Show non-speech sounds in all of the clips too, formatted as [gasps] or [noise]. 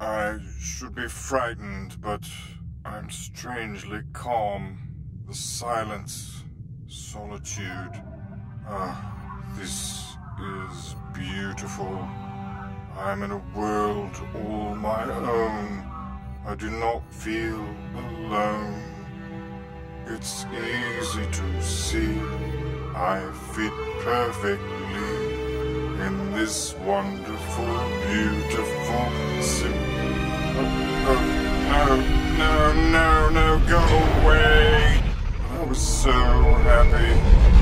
I should be frightened, but I'm strangely calm. The silence, solitude. Ah, this is beautiful. I'm in a world all my own. I do not feel alone. It's easy to see I fit perfectly in this wonderful, beautiful no, no, no, no, no, go away! I was so happy.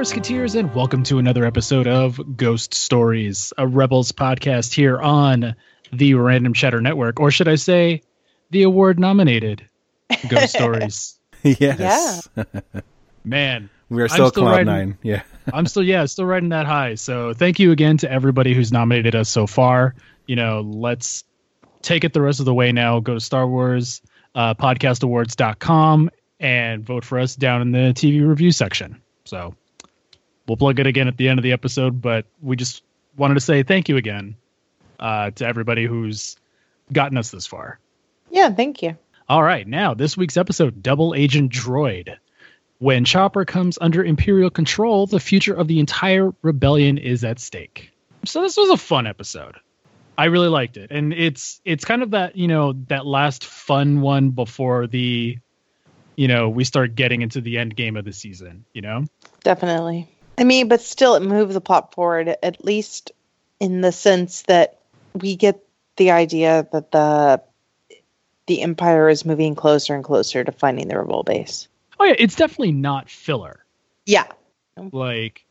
Greetings, Forceketeers, and welcome to another episode of Ghost Stories, a Rebels podcast here on the Random Chatter Network, or should I say, the award nominated Ghost Stories. [laughs] yes. [laughs] Man, we are still, still Cloud riding- Nine. Yeah. [laughs] I'm still, yeah, still riding that high. So thank you again to everybody who's nominated us so far. You know, let's take it the rest of the way now. Go to Star Wars uh, podcastawards.com and vote for us down in the TV review section. So we'll plug it again at the end of the episode, but we just wanted to say thank you again uh, to everybody who's gotten us this far. Yeah, thank you. All right, now this week's episode Double Agent Droid. When Chopper comes under Imperial control, the future of the entire rebellion is at stake. So this was a fun episode. I really liked it. And it's it's kind of that, you know, that last fun one before the you know, we start getting into the end game of the season, you know? Definitely. I mean, but still, it moves the plot forward, at least in the sense that we get the idea that the the Empire is moving closer and closer to finding the rebel base. Oh yeah, it's definitely not filler. Yeah. like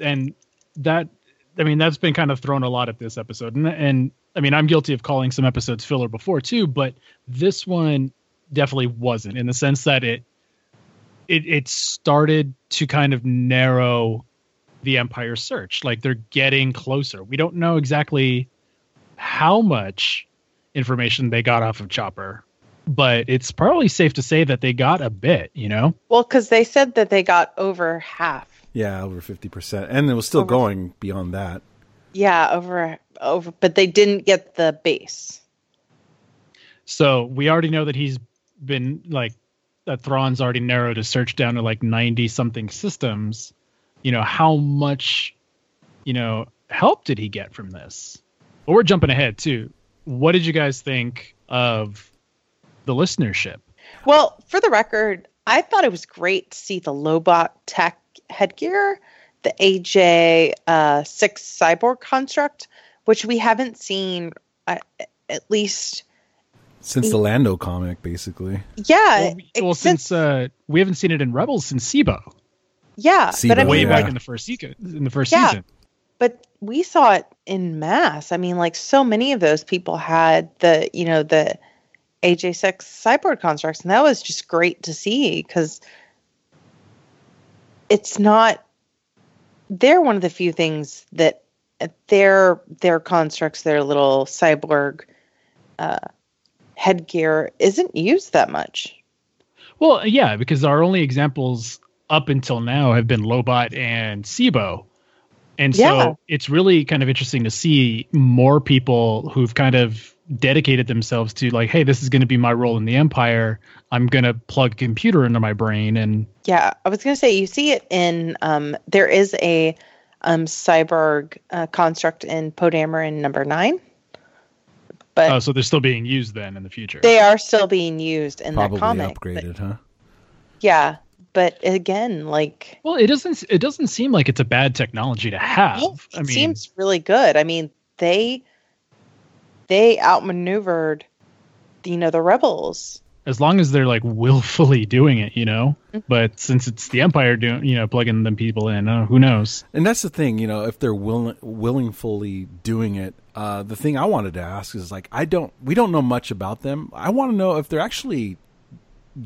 and that i mean that's been kind of thrown a lot at this episode and, and i mean i'm guilty of calling some episodes filler before too but this one definitely wasn't in the sense that it it it started to kind of narrow the empire search like they're getting closer we don't know exactly how much information they got off of chopper but it's probably safe to say that they got a bit you know Well, because they said that they got over half. Yeah, over 50%. And it was still Over- going beyond that. Yeah, over over, but they didn't get the base. So we already know that he's been like that Thrawn's already narrowed his search down to like 90 something systems. You know, how much, you know, help did he get from this? But we're jumping ahead too. What did you guys think of the listenership? Well, for the record, I thought it was great to see the Lobot tech headgear, the AJ uh, six cyborg construct, which we haven't seen uh, at least. Since the Lando comic, basically. Yeah, well, well, since uh, we haven't seen it in Rebels since Sibo, yeah, Sibo, but I way mean, yeah. back in the first season. In the first Yeah. season, but we saw it in mass. I mean, like so many of those people had the you know the AJ6 cyborg constructs, and that was just great to see because it's not. They're one of the few things that uh, their their constructs, their little cyborg uh, headgear, isn't used that much. Well, yeah, because our only examples up until now have been Lobot and Sibo. And so Yeah. it's really kind of interesting to see more people who've kind of dedicated themselves to like, hey, this is going to be my role in the empire. I'm going to plug a computer into my brain and Yeah, I was going to say you see it in um, there is a um, cyborg uh, construct in Poe Dameron number nine, but oh, so they're still being used then in the future. they are still being used in Probably that comic. but- upgraded, huh? yeah, but again, like well, it doesn't it doesn't seem like it's a bad technology to have. it I mean, seems really good. I mean, they they outmaneuvered you know the rebels. As long as they're like willfully [laughs] doing it, you know. Mm-hmm. But since it's the empire doing, you know, plugging them people in, uh, who knows? And that's the thing, you know, if they're willing, willingly doing it. Uh, the thing I wanted to ask is like, I don't, we don't know much about them. I want to know if they're actually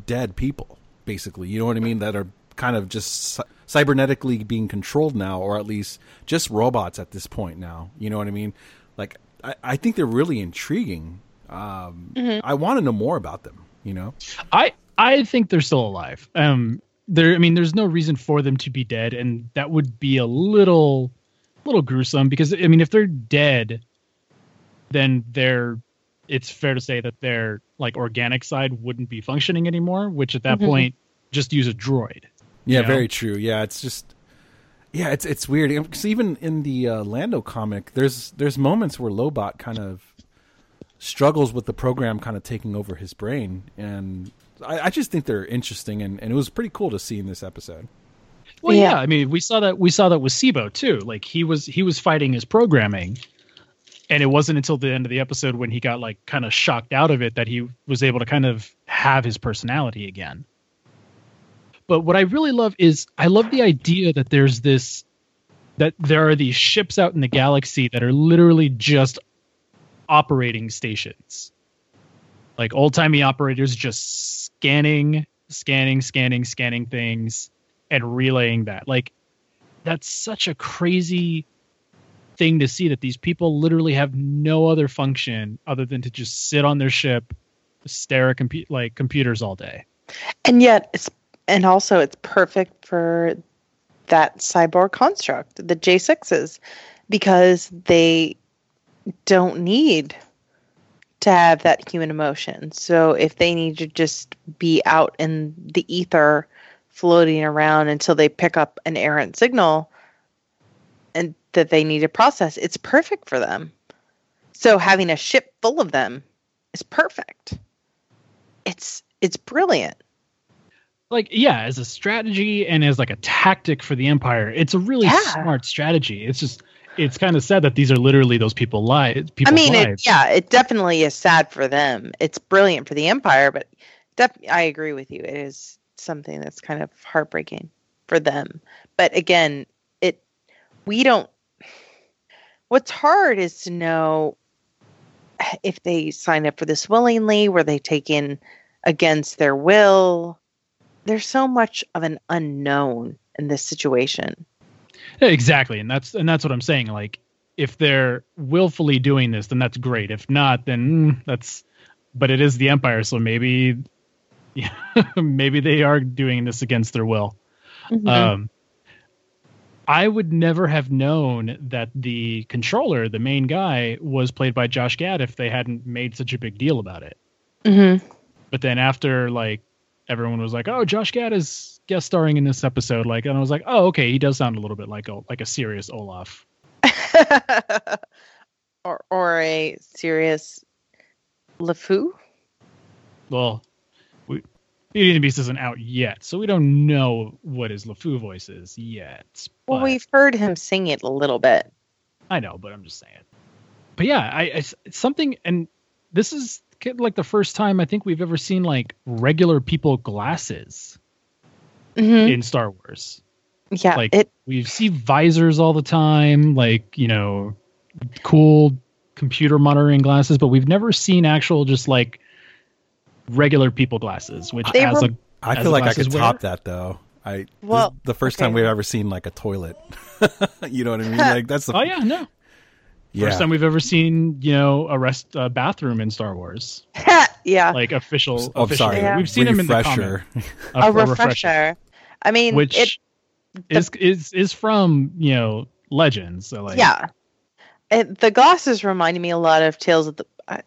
dead people, basically. You know what I mean? That are kind of just cy- cybernetically being controlled now, or at least just robots at this point now. You know what I mean? like I, I think they're really intriguing. Um, Mhm. I want to know more about them. You know, I I think they're still alive. Um, there. I mean, there's no reason for them to be dead, and that would be a little, little gruesome because I mean, if they're dead, then they're. It's fair to say that their like organic side wouldn't be functioning anymore. Which at that Mhm. point, just use a droid. Yeah, You know? very true. Yeah, it's just yeah, it's it's weird because even in the uh, Lando comic, there's there's moments where Lobot kind of struggles with the program kind of taking over his brain, and I, I just think they're interesting, and, and it was pretty cool to see in this episode. Well, Yeah. yeah. I mean, we saw that we saw that with Sibo too. Like he was he was fighting his programming, and it wasn't until the end of the episode when he got like kind of shocked out of it that he was able to kind of have his personality again. But what I really love is I love the idea that there's this that there are these ships out in the galaxy that are literally just operating stations. Like old timey operators just scanning, scanning, scanning, scanning things and relaying that. Like that's such a crazy thing to see that these people literally have no other function other than to just sit on their ship, stare at compu- like computers all day. And yet, it's and also it's perfect for that cyborg construct, the J6s, because they don't need to have that human emotion. So if they need to just be out in the ether floating around until they pick up an errant signal and that they need to process, it's perfect for them. So having a ship full of them is perfect. It's it's brilliant. Like yeah, as a strategy and as like a tactic for the empire, it's a really Yeah. smart strategy. It's just it's kind of sad that these are literally those people lives. I mean, it, yeah, it definitely is sad for them. It's brilliant for the empire, but def- I agree with you. It is something that's kind of heartbreaking for them. But again, it we don't. What's hard is to know if they signed up for this willingly, were they taken against their will. There's so much of an unknown in this situation. Exactly, and that's and that's what I'm saying. Like, if they're willfully doing this, then that's great. If not, then mm, that's. But it is the Empire, so maybe, [laughs] yeah, maybe they are doing this against their will. Um, I would never have known that the controller, the main guy, was played by Josh Gad if they hadn't made such a big deal about it. mm-hmm. But then after like everyone was like, "Oh, Josh Gad is guest starring in this episode," like, and I was like, "Oh, okay, he does sound a little bit like a like a serious Olaf." [laughs] or or a serious LeFou. Well, we Beauty and the Beast isn't out yet, so we don't know what his LeFou voice is yet. Well, we've heard him sing it a little bit. I know, but I'm just saying. But yeah, I it's something, and this is like the first time I think we've ever seen like regular people glasses Mhm. in Star Wars. Yeah, like it. we see visors all the time, like you know, cool computer monitoring glasses, but we've never seen actual just like regular people glasses, which They as were- a I As feel a like I could wearer? top that though. I this Well, the first okay. time we've ever seen like a toilet. [laughs] you know what I mean? Like that's the oh yeah, no, yeah. first time we've ever seen you know a rest uh, bathroom in Star Wars, [laughs] yeah, like official. Oh, official. sorry. Yeah. We've seen him in the Refresher. comic. [laughs] a refresher. I mean, which it. is is is from you know legends. So like yeah, it, the glasses reminded me a lot of Tales of the. I,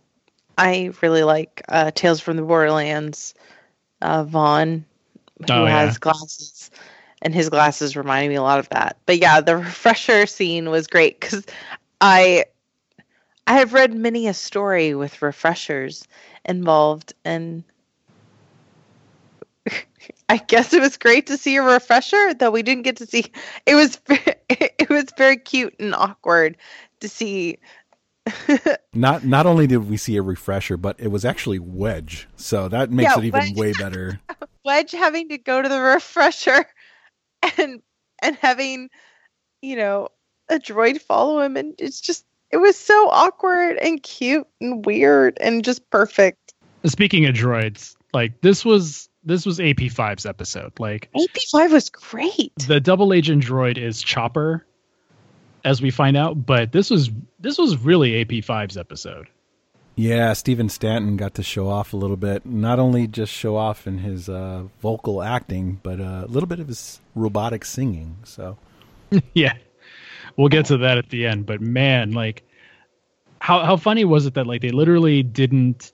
I really like uh, Tales from the Borderlands. Uh, Vaughn, who Oh, yeah. has glasses, and his glasses reminded me a lot of that. But yeah, the [laughs] refresher scene was great because I I have read many a story with refreshers involved, and [laughs] I guess it was great to see a refresher, though we didn't get to see. It was [laughs] it was very cute and awkward to see. [laughs] Not not only did we see a refresher, but it was actually Wedge. So that makes Yeah, it even Wedge. way better. Wedge having to go to the refresher and and having you know a droid follow him and it's just it was so awkward and cute and weird and just perfect. Speaking of droids, like this was this was AP5's episode. Like AP5 was great. the double agent droid is Chopper, as we find out. But this was this was really AP5's episode. Yeah, Stephen Stanton got to show off a little bit. Not only just show off in his uh, vocal acting, but uh, a little bit of his robotic singing. So, [laughs] yeah, we'll get to that at the end. But man, like, how how funny was it that like they literally didn't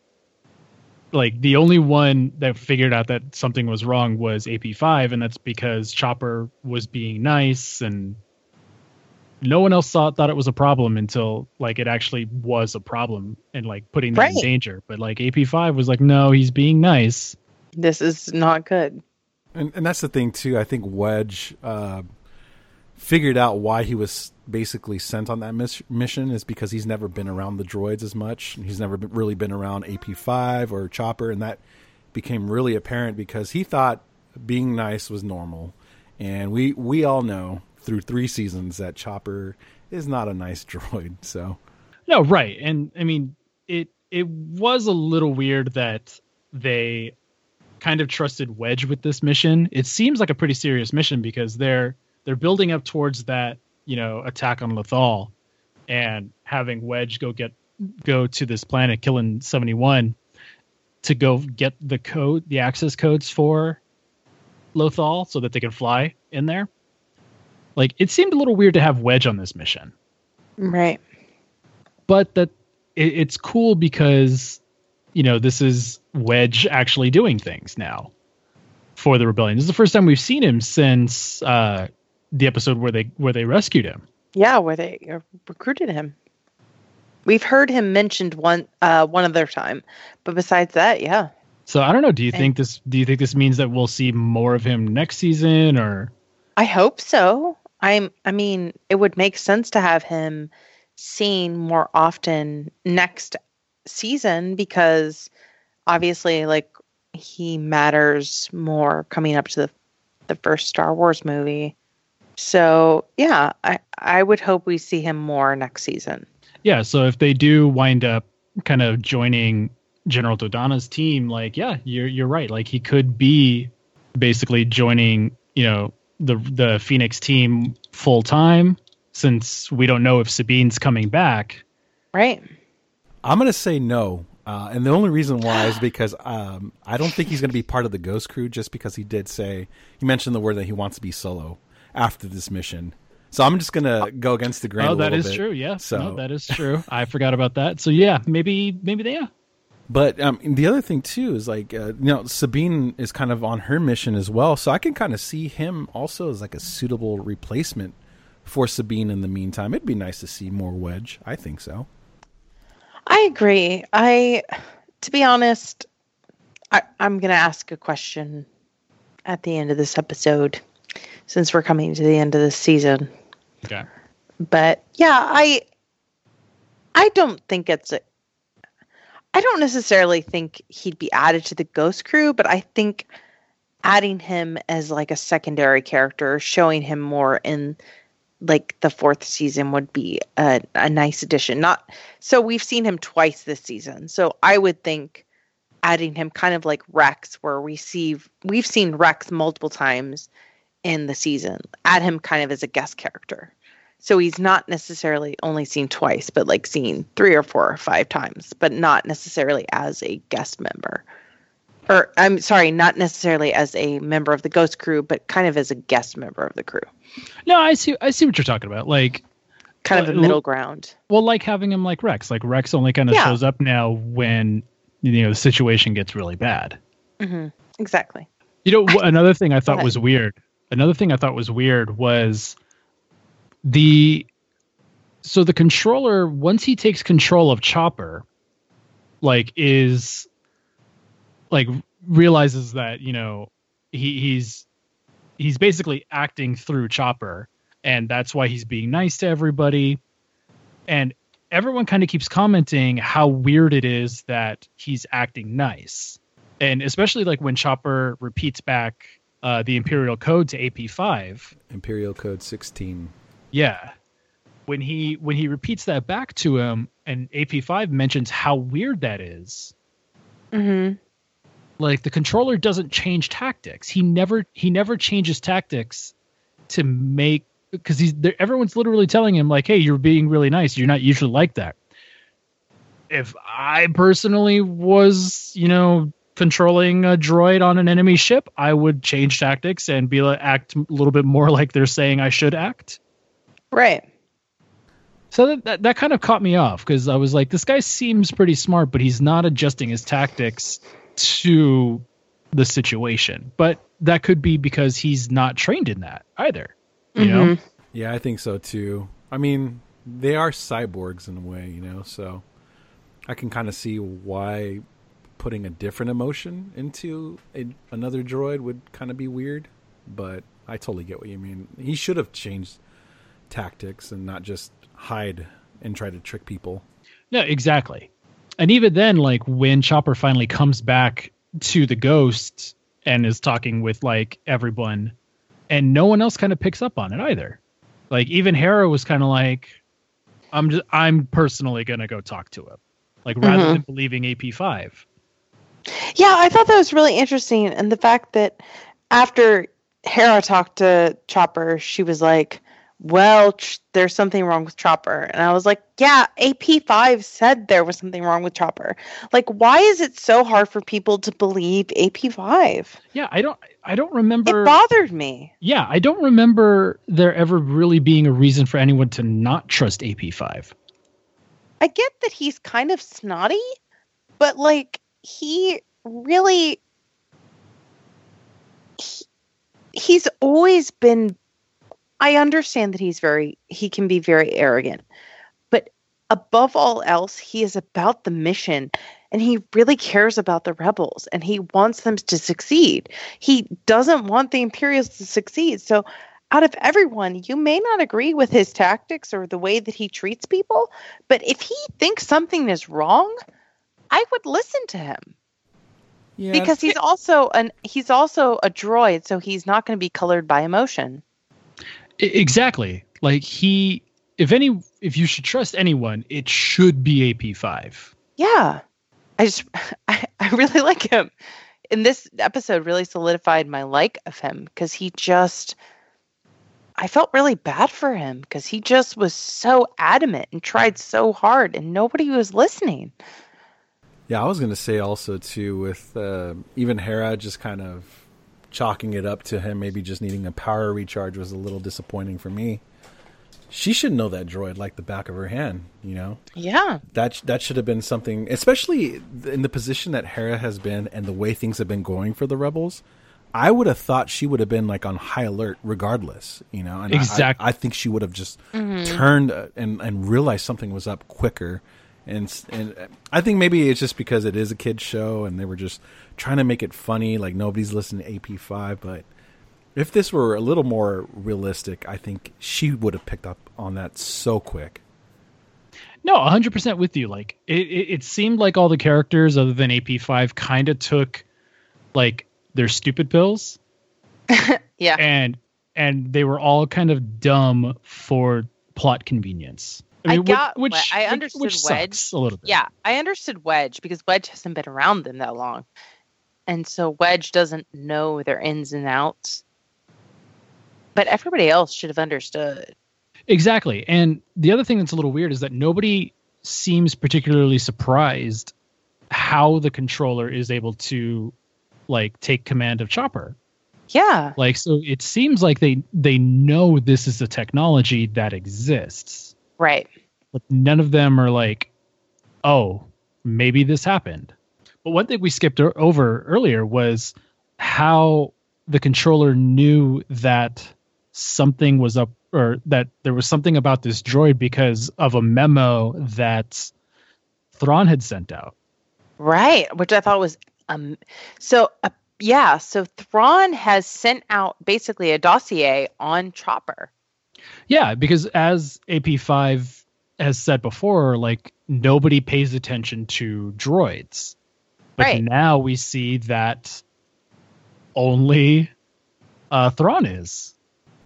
like the only one that figured out that something was wrong was AP5, and that's because Chopper was being nice and no one else thought thought it was a problem until like it actually was a problem and like putting them Right. in danger. But like AP5 was like, no, he's being nice. This is not good. and, and that's the thing too. I think Wedge uh, figured out why he was basically sent on that mis- mission is because he's never been around the droids as much. He's never been, really been around AP5 or Chopper, and that became really apparent because he thought being nice was normal. And we we all know through three seasons that Chopper is not a nice [laughs] droid. So No, right. And I mean, it it was a little weird that they kind of trusted Wedge with this mission. It seems like a pretty serious mission because they're they're building up towards that, you know, attack on Lothal and having Wedge go get go to this planet Killun 71 to go get the code, the access codes for Lothal so that they can fly in there. Like it seemed a little weird to have Wedge on this mission Right. but that it, it's cool because you know this is Wedge actually doing things now for the rebellion. This is the first time we've seen him since uh, the episode where they where they rescued him. Yeah, where they uh, recruited him. We've heard him mentioned one uh one other time, but besides that, yeah. So I don't know. Do you Okay. think this? Do you think this means that we'll see more of him next season, or I hope so. I'm I mean, it would make sense to have him seen more often next season because obviously like he matters more coming up to the the first Star Wars movie. So, yeah, I I would hope we see him more next season. yeah? So if they do wind up kind of joining General Dodonna's team, like yeah, you're you're right. Like he could be basically joining, you know, the the Phoenix team full time since we don't know if Sabine's coming back. Right? I'm going to say no. Uh, and the only reason why is [gasps] because um, I don't think he's going to be part of the Ghost Crew just because he did say, he mentioned the word that he wants to be solo after this mission. So I'm just going to go against the grain. oh, a little is bit. true. Yeah, So- no, that is true. I forgot about that. So yeah, maybe maybe they yeah. But um, the other thing too is like uh, you know Sabine is kind of on her mission as well, so I can kind of see him also as like a suitable replacement for Sabine. In the meantime, it'd be nice to see more Wedge. I think so. I agree. I, to be honest, I, I'm going to ask a question at the end of this episode since we're coming to the end of the season. Okay. But yeah, I, I don't think it's a, I don't necessarily think he'd be added to the Ghost Crew, but I think adding him as like a secondary character, showing him more in like the fourth season would be a, a nice addition. Not so we've seen him twice this season. So I would think adding him kind of like Rex, where we see we've seen Rex multiple times in the season. Add him kind of as a guest character. So he's not necessarily only seen twice, but like seen three or four or five times, but not necessarily as a guest member. Or I'm sorry, not necessarily as a member of the Ghost Crew, but kind of as a guest member of the crew. No, I see. I see what you're talking about. Like, Kind of a middle ground. well, like having him like Rex. Like Rex only kind of Yeah. shows up now when you know the situation gets really bad. Mm-hmm. Exactly. You know, another thing I thought was weird. Another thing I thought was weird was the so the controller once he takes control of Chopper, like is like realizes that you know he he's he's basically acting through Chopper, and that's why he's being nice to everybody, and everyone kind of keeps commenting how weird it is that he's acting nice. And especially like when Chopper repeats back uh, the Imperial Code to AP5. Imperial Code 16. Yeah, when he when he repeats that back to him, and AP5 mentions how weird that is. hmm Like the controller doesn't change tactics. He never he never changes tactics to make because he's there, everyone's literally telling him like, "Hey, you're being really nice. You're not usually like that." If I personally was, you know, controlling a droid on an enemy ship, I would change tactics and be like, act a little bit more like they're saying I should act. Right. So that, that, that kind of caught me off because I was like, this guy seems pretty smart, but he's not adjusting his tactics to the situation. But that could be because he's not trained in that either. You know? Mhm. Yeah, I think so too. I mean, they are cyborgs in a way, you know, so I can kind of see why putting a different emotion into a, another droid would kind of be weird, but I totally get what you mean. He should have changed tactics and not just hide and try to trick people. No, exactly. And even then, like when Chopper finally comes back to the ghost and is talking with like everyone, and no one else kind of picks up on it either. Like even Hera was kind of like, "I'm just, I'm personally gonna go talk to him," like rather Mhm. than believing AP five. Yeah, I thought that was really interesting. And the fact that after Hera talked to Chopper, she was like, Well, there's something wrong with Chopper. And I was like, Yeah, AP5 said there was something wrong with Chopper. Like, why is it so hard for people to believe AP5? Yeah, I don't, I don't remember. It bothered me. yeah, I don't remember there ever really being a reason for anyone to not trust AP five. I get that he's kind of snotty, but like he really he, he's always been I understand that he's very he can be very arrogant. But above all else, he is about the mission and he really cares about the rebels and he wants them to succeed. He doesn't want the Imperials to succeed. So out of everyone, you may not agree with his tactics or the way that he treats people, but if he thinks something is wrong, I would listen to him Yeah, because he's also an he's also a droid, so he's not going to be colored by emotion. Exactly like he if any if you should trust anyone it should be ap5 Yeah, I just [laughs] I, I really [laughs] like him. And this episode really solidified my like of him because he just I felt really bad for him because he just was so adamant and tried so hard and nobody was listening. Yeah, I was going to say also too with uh, even Hera just kind of chalking it up to him maybe just needing a power recharge was a little disappointing for me. She should know that droid like the back of her hand, you know. Yeah. That that should have been something, especially in the position that Hera has been and the way things have been going for the rebels. I would have thought she would have been like on high alert regardless, you know. And Exactly. I, I think she would have just turned uh, and and realized something was up quicker. And and I think maybe it's just because it is a kids show and they were just trying to make it funny, like nobody's listening to AP five. But if this were a little more realistic, I think she would have picked up on that so quick. no 100% with you like it, it, it seemed like all the characters other than ap5 kind of took like their stupid pills [laughs] Yeah. and and they were all kind of dumb for plot convenience I whi- got which, what- I understood which Wedge. a little bit Yeah, I understood Wedge because Wedge hasn't been around them that long. And so Wedge doesn't know their ins and outs. But everybody else should have understood. Exactly. And the other thing that's a little weird is that nobody seems particularly surprised how the controller is able to like take command of Chopper. Yeah. Like so it seems like they they know this is a technology that exists. Right. But none of them are like, "Oh, maybe this happened." But one thing we skipped over earlier was how the controller knew that something was up or that there was something about this droid because of a memo that Thrawn had sent out. Right. Which I thought was um so uh, yeah, so Thrawn has sent out basically a dossier on Chopper. Yeah, because as AP5 has said before, like nobody pays attention to droids. But Right. now we see that only uh, Thrawn is.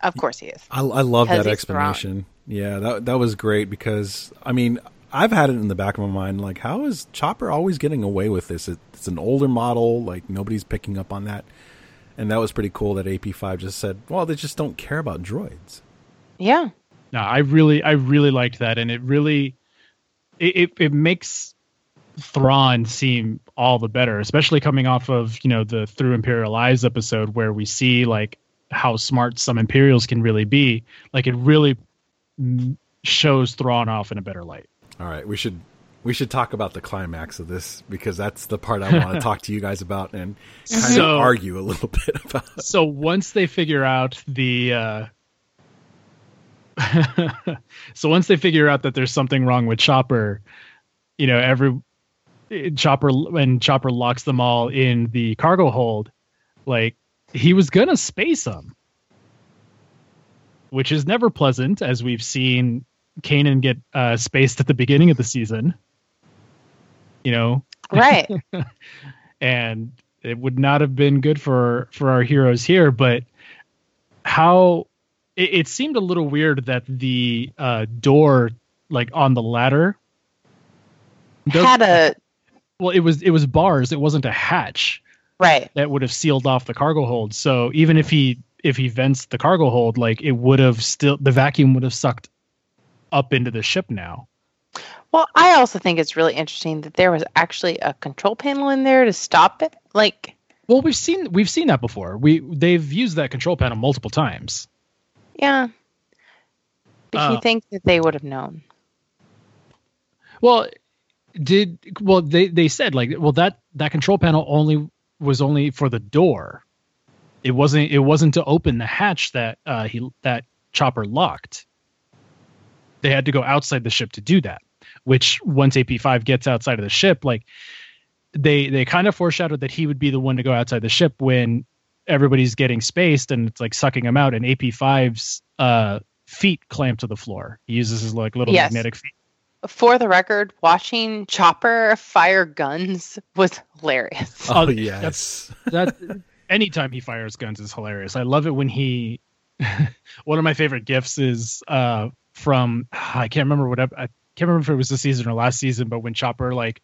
Of course he is. I, I love that he's Thrawn. explanation. Yeah, that that was great because I mean I've had it in the back of my mind like how is Chopper always getting away with this? It, it's an older model, like nobody's picking up on that, and that was pretty cool that AP5 just said, well, they just don't care about droids. Yeah. No, I really, I really liked that, and it really, it, it, it makes Thrawn seem all the better, especially coming off of you know the Through Imperial Eyes episode where we see like how smart some Imperials can really be. Like it really shows Thrawn off in a better light. All right, we should we should talk about the climax of this because that's the part I want to [laughs] talk to you guys about and kind So- of argue a little bit about. so once they figure out the uh [laughs] so once they figure out that there's something wrong with chopper you know every chopper when chopper locks them all in the cargo hold like he was gonna space them which is never pleasant as we've seen Kanan get uh spaced at the beginning of the season. You know? Right. [laughs] and it would not have been good for for our heroes here but how it, it seemed a little weird that the uh door like on the ladder does- Had a well it was it was bars it wasn't a hatch right. that would have sealed off the cargo hold so even if he if he vents the cargo hold like it would have still the vacuum would have sucked up into the ship now Well, I also think it's really interesting that there was actually a control panel in there to stop it. Like, well we've seen we've seen that before we they've used that control panel multiple times yeah. But Uh, you think that they would have known? Well, did well they they said like well that that control panel only was only for the door. It wasn't it wasn't to open the hatch that uh he that Chopper locked. They had to go outside the ship to do that. Which once AP5 gets outside of the ship like they they kind of foreshadowed that he would be the one to go outside the ship when everybody's getting spaced and it's like sucking them out and AP5's uh feet clamp to the floor. He uses his like little Yes. magnetic feet For the record, watching Chopper fire guns was hilarious. [laughs] Oh, Oh, yes, [laughs] that anytime he fires guns is hilarious. I love it when he. [laughs] one of my favorite gifs is uh from I can't remember what ep- I can't remember if it was this season or last season, but when Chopper like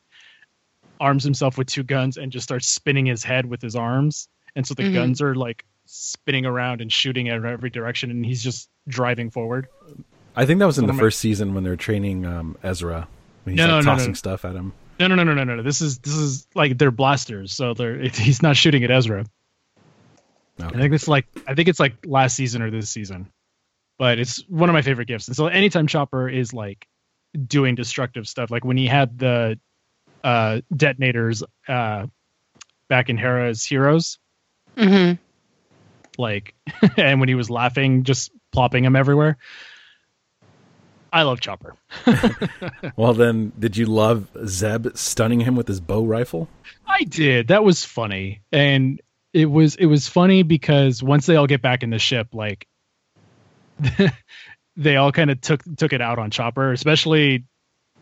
arms himself with two guns and just starts spinning his head with his arms, and so the Mhm. guns are like spinning around and shooting at every direction, and he's just driving forward. I think that was in One the of my- first season when they're training um, Ezra. When he's No, like no, no, tossing no. stuff at him. No, no, no, no, no, no. This is this is like they're blasters, so they're it, [laughs] he's not shooting at Ezra. I think it's like I think it's like last season or this season, but it's one of my favorite gifts. And so anytime Chopper is like doing destructive stuff, like when he had the uh, detonators uh, back in Hera's Heroes, hmm like, [laughs] and when he was laughing, just plopping him everywhere. I love Chopper. [laughs] Well, then, did you love Zeb stunning him with his bo-rifle? I did. That was funny, and it was it was funny because once they all get back in the ship, like [laughs] they all kind of took took it out on Chopper, especially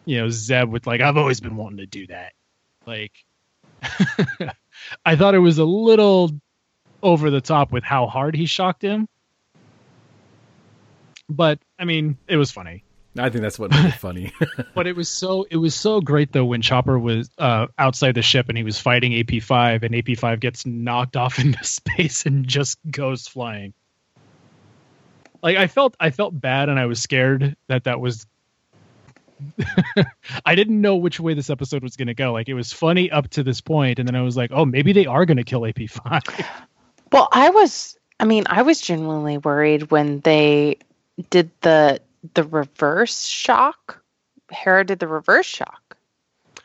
you know Zeb with like I've always been wanting to do that. Like I thought it was a little over the top with how hard he shocked him, but I mean it was funny I think that's what made it funny. [laughs] [laughs] but it was so it was so great though when Chopper was uh, outside the ship and he was fighting AP5 and AP5 gets knocked off [laughs] into space and just goes flying. Like I felt I felt bad and I was scared that that was I didn't know which way this episode was going to go. Like it was funny up to this point and then I was like, "Oh, maybe they are going to kill AP5." Well, I was. I mean, I was genuinely worried when they did the the reverse shock. Hera did the reverse shock.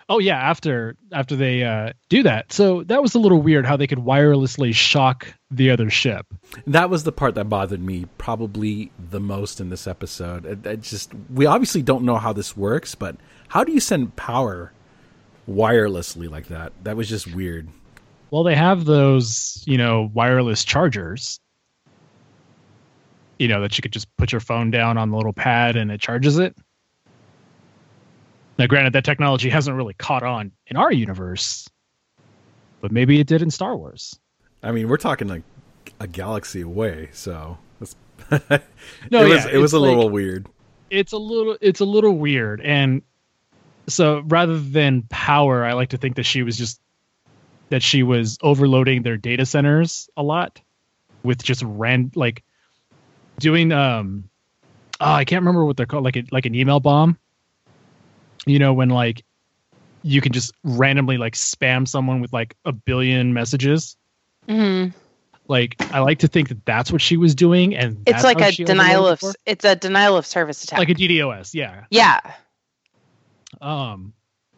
oh yeah, after after they uh do that. So that was a little weird how they could wirelessly shock the other ship. that was the part that bothered me probably the most in this episode. It, it just we obviously don't know how this works, but how do you send power wirelessly like that? That was just weird. Well, they have those, you know, wireless chargers. You know, that you could just put your phone down on the little pad and it charges it. Now, granted, that technology hasn't really caught on in our universe, but maybe it did in Star Wars. I mean, we're talking like a galaxy away, so it's, [laughs] No, it was yeah, it was a like- little weird. It's a little, it's a little weird, and so rather than power, I like to think that she was just that she was overloading their data centers a lot with just ran like doing um oh, I can't remember what they're called, like a, like an email bomb. You know, when like you can just randomly like spam someone with like a billion messages. Mhm. Like I like to think that that's what she was doing, and It's like a denial of for- it's a denial of service attack. like a DDoS, yeah. yeah, Um,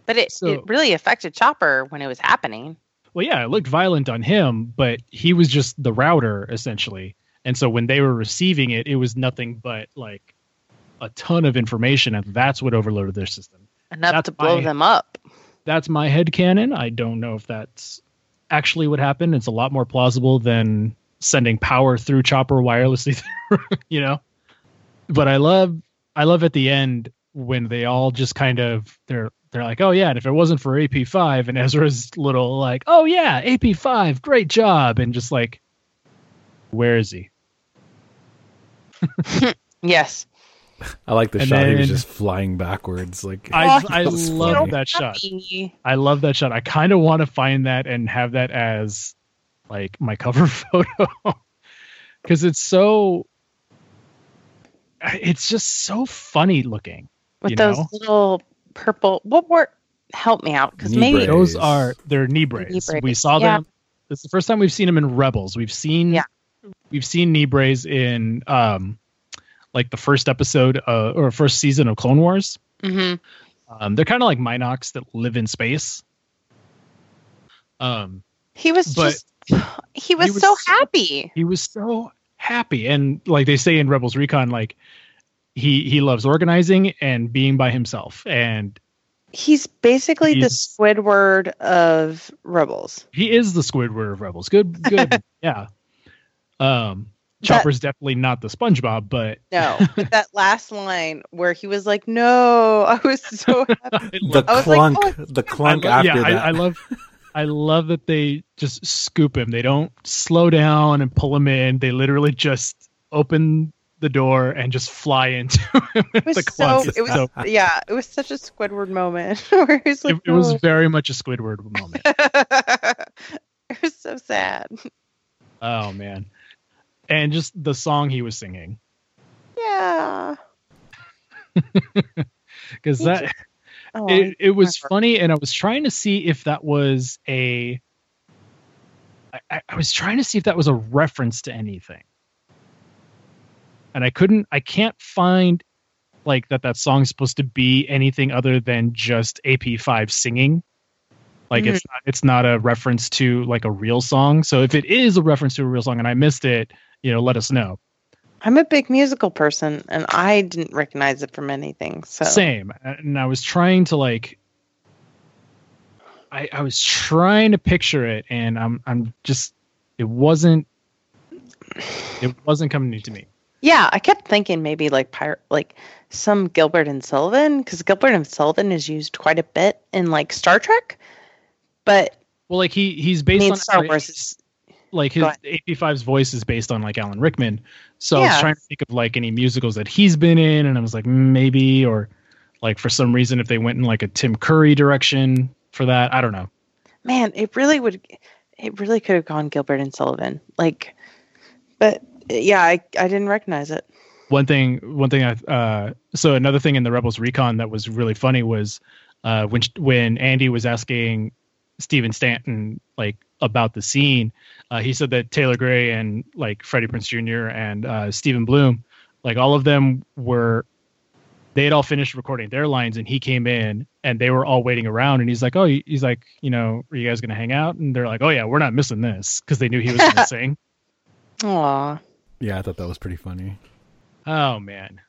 but it So- it really affected Chopper when it was happening. Well, yeah, it looked violent on him, but he was just the router essentially, and so when they were receiving it, it was nothing but like a ton of information, and that's what overloaded their system. Enough That's to blow my- them up. that's my head canon. I don't know if that's actually what happened. It's a lot more plausible than sending power through chopper wirelessly, [laughs] you know. But I love I love at the end when they all just kind of they're they're like, "Oh yeah, and if it wasn't for AP5 and Ezra's little like, "Oh yeah, AP5, great job." And just like where is he? [laughs] Yes. I like the And shot. he was just flying backwards. Like I I love that shot. I love that shot. I kind of want to find that and have that as like my cover [laughs] photo because it's so. It's just so funny looking. With You those know? little purple. What were? Help me out, because maybe brace. Those are they're Neebrays. brace, We saw yeah. them. It's the first time we've seen them in Rebels. We've seen Yeah. we've seen Neebray in um like the first episode uh, or first season of Clone Wars. hmm Um, they're kind of like Mynocks that live in space. Um, he was But just. He was, was so so- happy. he was so happy and like they say in rebels recon like he he loves organizing and being by himself and He's basically the Squidward of Rebels. he is the squidward of rebels good good [laughs] yeah um chopper's definitely not the spongebob but [laughs] No, but that last line where he was like, "No," I was so [laughs] happy. the I was like, clunk. oh, the clunk lo- after yeah that. I, I love i love that they just scoop him they don't slow down and pull him in they literally just open the door and just fly into [laughs] him It was so. It was So- yeah. It was such a Squidward moment [laughs] where like, it, it was oh. very much a squidward moment [laughs] it was so sad. Oh man. And just the song he was singing. Yeah. Because that Oh, it, it was funny and I was trying to see if that was a I- I was trying to see if that was a reference to anything. And I couldn't I can't find like that that song's supposed to be anything other than just AP5 singing. Like it's mm-hmm. not it's not a reference to like a real song. So if it is a reference to a real song and I missed it, you know, let us know. I'm a big musical person, and I didn't recognize it from anything. So Same. And I was trying to like I I was trying to picture it and I'm I'm just it wasn't it wasn't coming to me. Yeah, I kept thinking maybe like pirate, like some Gilbert and Sullivan, because Gilbert and Sullivan is used quite a bit in like Star Trek, but Well like he he's I based mean on Star Wars is like his Go. AP5's voice is based on like Alan Rickman. So I was trying to think of like any musicals that he's been in and I was like mm, maybe or like for some reason if they went in like a Tim Curry direction for that, I don't know. man, it really would, it really could have gone Gilbert and Sullivan, like, but yeah, I I didn't recognize it. one thing one thing i uh so another thing in the rebels recon that was really funny was uh when when andi was asking stephen stanton like about the scene uh he said that taylor gray and like freddie prinze jr and uh steven blum like all of them were they had all finished recording their lines and he came in and they were all waiting around and he's like oh he's like you know are you guys gonna hang out? And they're like oh yeah we're not missing this because they knew he was gonna [laughs] sing. Aw, yeah, I thought that was pretty funny. Oh man.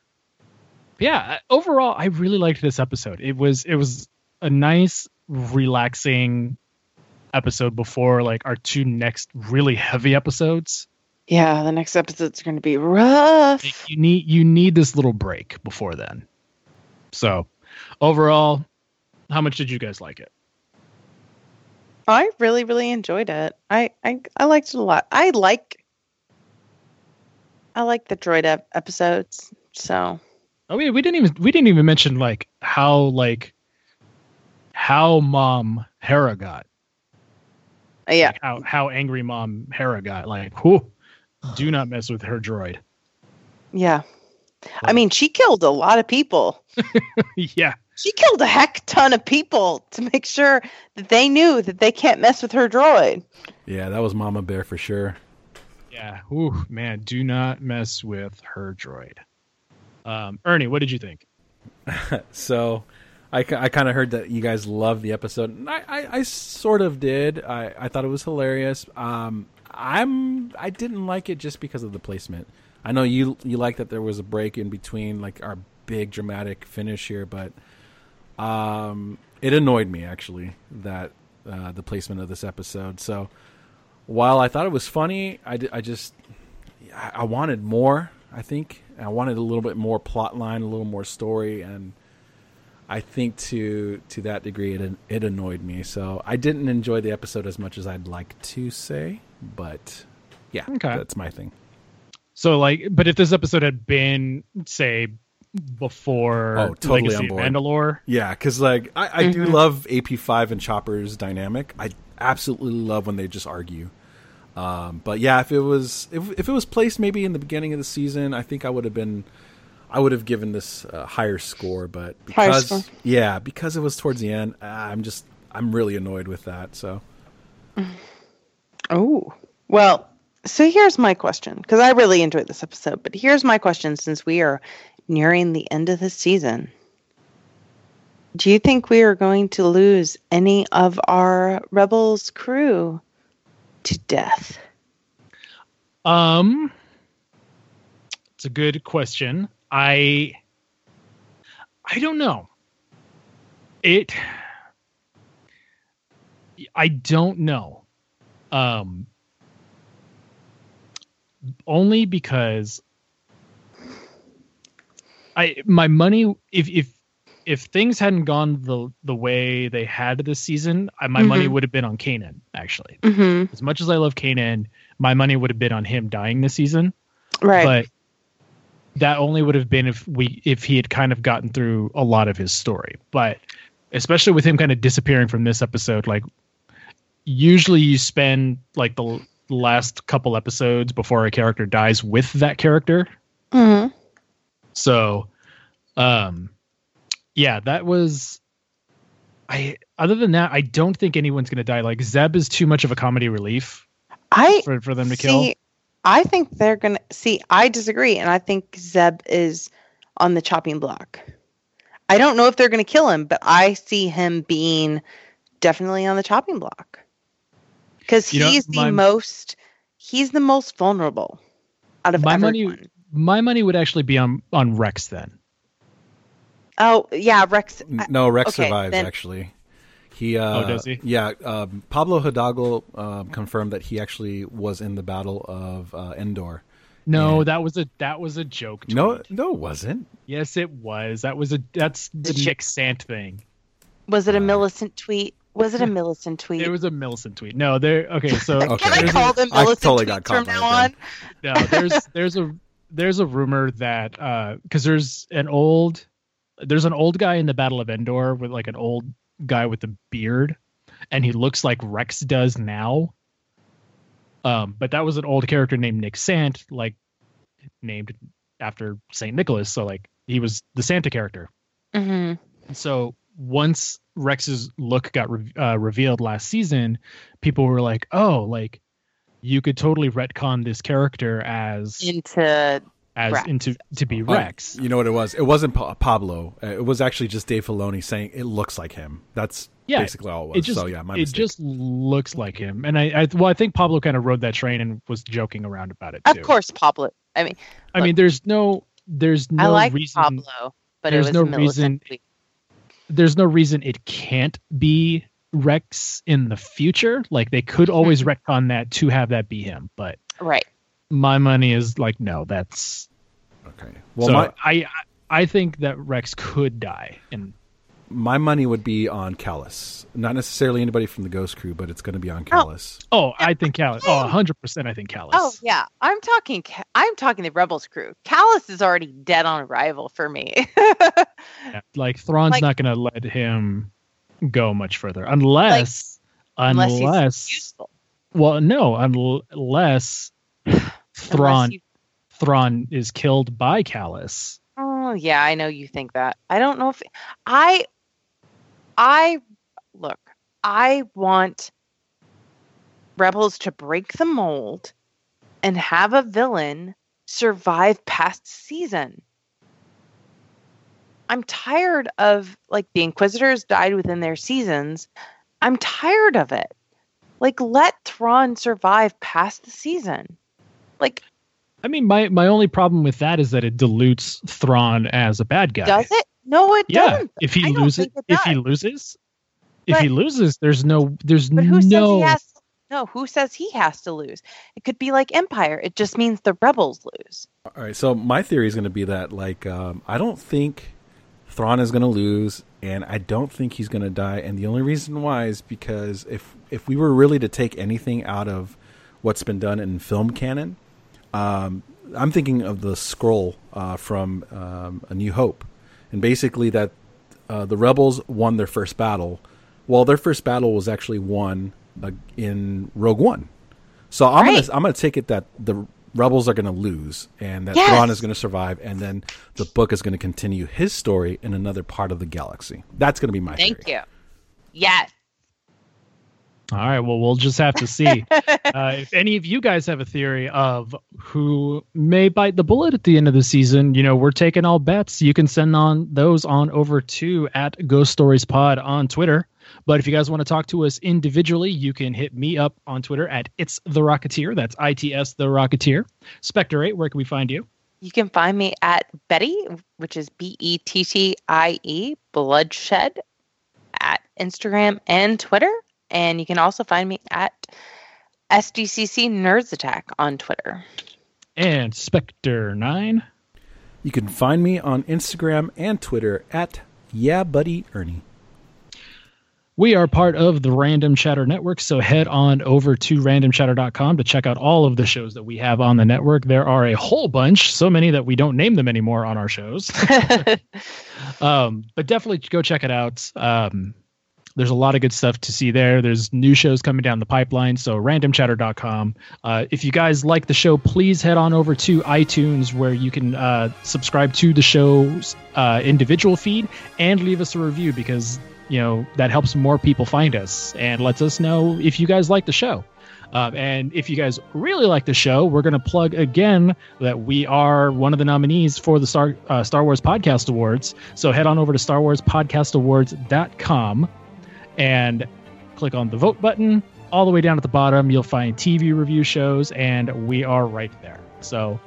Yeah, overall I really liked this episode. It was it was a nice relaxing episode before like our two next really heavy episodes. yeah, the next episode's going to be rough. Like, you need you need this little break before then. So, overall, how much did you guys like it? I really, really enjoyed it. I, I, I liked it a lot. I like, I like the droid ep- episodes. So Oh, we we didn't even we didn't even mention like how like how mom Hera got. uh, yeah, Like, how how angry mom Hera got. Like, whew, do not mess with her droid. yeah, I mean, she killed a lot of people. [laughs] yeah. She killed a heck ton of people to make sure that they knew that they can't mess with her droid. Yeah, that was Mama Bear for sure. Yeah. Ooh, man, do not mess with her droid. Um, Ernie, what did you think? [laughs] so, I, I kind of heard that you guys loved the episode. And I, I, I sort of did. I, I thought it was hilarious. Um, I'm I didn't like it just because of the placement. I know you you like that there was a break in between like our big dramatic finish here, but um, it annoyed me actually that uh, the placement of this episode. So while I thought it was funny, I, I just I, wanted more. I think I wanted a little bit more plot line, a little more story, and I think to to that degree it it annoyed me. So I didn't enjoy the episode as much as I'd like to say, but yeah, Okay. that's my thing. So, like, but if this episode had been, say, before Oh, totally Legacy on board. Mandalore, Yeah, because like I, I do mm-hmm. love AP5 and Chopper's dynamic. I absolutely love when they just argue. Um, but yeah, if it was if if it was placed maybe in the beginning of the season, I think I would have been I would have given this a higher score. But because score. yeah, because it was towards the end, uh, I'm just I'm really annoyed with that. So Oh, well, so here's my question because I really enjoyed this episode, but here's my question since we are nearing the end of the season. Do you think we are going to lose any of our Rebels crew to death? um, it's a good question. I, I don't know. It, I don't know. Um, only because I my money if if if things hadn't gone the the way they had this season, I, my money Mhm. would have been on Kanan. Actually, Mm-hmm. as much as I love Kanan, my money would have been on him dying this season. Right. But that only would have been if we if he had kind of gotten through a lot of his story. But especially with him kind of disappearing from this episode, like usually you spend like the last couple episodes before a character dies with that character. hmm So, um, yeah, that was. I other than that, I don't think anyone's gonna die. Like Zeb is too much of a comedy relief I for for them to kill. see. I think they're gonna see. I disagree, and I think Zeb is on the chopping block. I don't know if they're gonna kill him, but I see him being definitely on the chopping block because You know, he's the my- most. He's the most vulnerable out of My money- everyone. My money would actually be on on Rex then. Oh yeah, Rex. N- I- no, Rex okay, survives then- actually. He uh, Oh, does he? Yeah, um, Pablo Hidalgo um, confirmed that he actually was in the Battle of uh, Endor. No, Yeah. that was a that was a joke. Tweet. No, no, it wasn't. yes, it was. That was a that's the Did you- Sant thing. Was it a Uh, Millicent tweet? Was it a [laughs] Millicent tweet? It was a Millicent tweet. No, there. Okay, so Okay. [laughs] Can I there's call a, them I Millicent totally tweets got from now it on? no, there's there's a there's a rumor that uh because there's an old there's an old guy in the Battle of Endor with like an old guy with a beard, and he looks like Rex does now. Um, but that was an old character named Nik Sant, like named after Saint Nicholas. So like he was the Santa character. hmm So once Rex's look got re- uh, revealed last season, people were like, "Oh, like you could totally retcon this character as Into as Rex. into to be Oh, Rex." you know what it was? It wasn't pa- Pablo. Uh, It was actually just Dave Filoni saying it looks like him. That's Yeah, basically all it was. it just so yeah, my it mistake. just looks like him, and I, I well, I think Pablo kind of rode that train and was joking around about it too. of course Pablo. I mean, I mean, there's no there's no I like reason Pablo, but there's it was no reason- tweet. there's no reason it can't be Rex in the future. Like they could always retcon that to have that be him, but Right. my money is like no, that's okay. Well, so my I I think that Rex could die, and my money would be on Kallus. Not necessarily anybody from the Ghost Crew, but it's going to be on oh. Kallus. oh, I think Kallus. Oh, hundred percent, I think Kallus. Oh yeah, I'm talking. I'm talking the Rebels crew. Kallus is already dead on arrival for me. [laughs] Yeah, like Thrawn's Like- not gonna let him go much further unless unless, unless, he's useful. well no unless Thrawn Unless you- Thrawn is killed by Kallus. Oh yeah, I know you think that. I don't know if I I look, I want Rebels to break the mold and have a villain survive past season. I'm tired of like the Inquisitors died within their seasons. I'm tired of it. Like let Thrawn survive past the season. Like I mean, my my only problem with that is that it dilutes Thrawn as a bad guy. does it? No, it Yeah. doesn't. If he I don't loses, think it if he does. loses, if he loses, there's no, there's But who says no. he has no, who says he has to lose? It could be like Empire. It just means the rebels lose. All right, so my theory is going to be that like um, I don't think Thrawn is going to lose, and I don't think he's going to die. And the only reason why is because if if we were really to take anything out of what's been done in film canon, um, I'm thinking of the scroll uh, from um, A New Hope, and basically that uh, the rebels won their first battle. Well, their first battle was actually won uh, in Rogue One. So I'm Right. gonna I'm gonna take it that the rebels are gonna lose and that Yes. Thrawn is gonna survive, and then the book is gonna continue his story in another part of the galaxy. That's gonna be my Thank theory. you. Yes. All right, well, we'll just have to see. [laughs] uh, if any of you guys have a theory of who may bite the bullet at the end of the season, you know, we're taking all bets. You can send on those on over to at Ghost Stories Pod on Twitter. But if you guys want to talk to us individually, you can hit me up on Twitter at It's the Rocketeer. That's I T S the Rocketeer. Spectre 8, where can we find you? You can find me at Betty, which is B E T T I E, Bloodshed, at Instagram and Twitter. And you can also find me at SDCC Nerds Attack on Twitter. And Spectre 9. You can find me on Instagram and Twitter at Yeah Buddy Ernie. We are part of the Random Chatter Network, so head on over to randomchatter.com to check out all of the shows that we have on the network. There are a whole bunch, so many that we don't name them anymore on our shows. [laughs] [laughs] um, but definitely go check it out. Um, there's a lot of good stuff to see there. There's new shows coming down the pipeline, so randomchatter.com. Uh, if you guys like the show, please head on over to iTunes where you can uh, subscribe to the show's uh, individual feed and leave us a review because you know that helps more people find us and lets us know if you guys like the show. Um, and if you guys really like the show, we're going to plug again that we are one of the nominees for the Star uh, Star Wars Podcast Awards. So head on over to StarWarsPodcastAwards.com and click on the vote button. All the way down at the bottom, you'll find TV review shows, and we are right there. So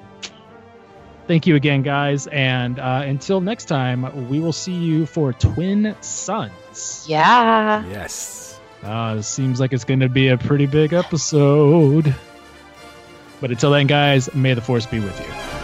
thank you again, guys. And uh, until next time, we will see you for Twin Suns. yeah. Yes. Uh, it seems like it's going to be a pretty big episode. But until then, guys, may the force be with you.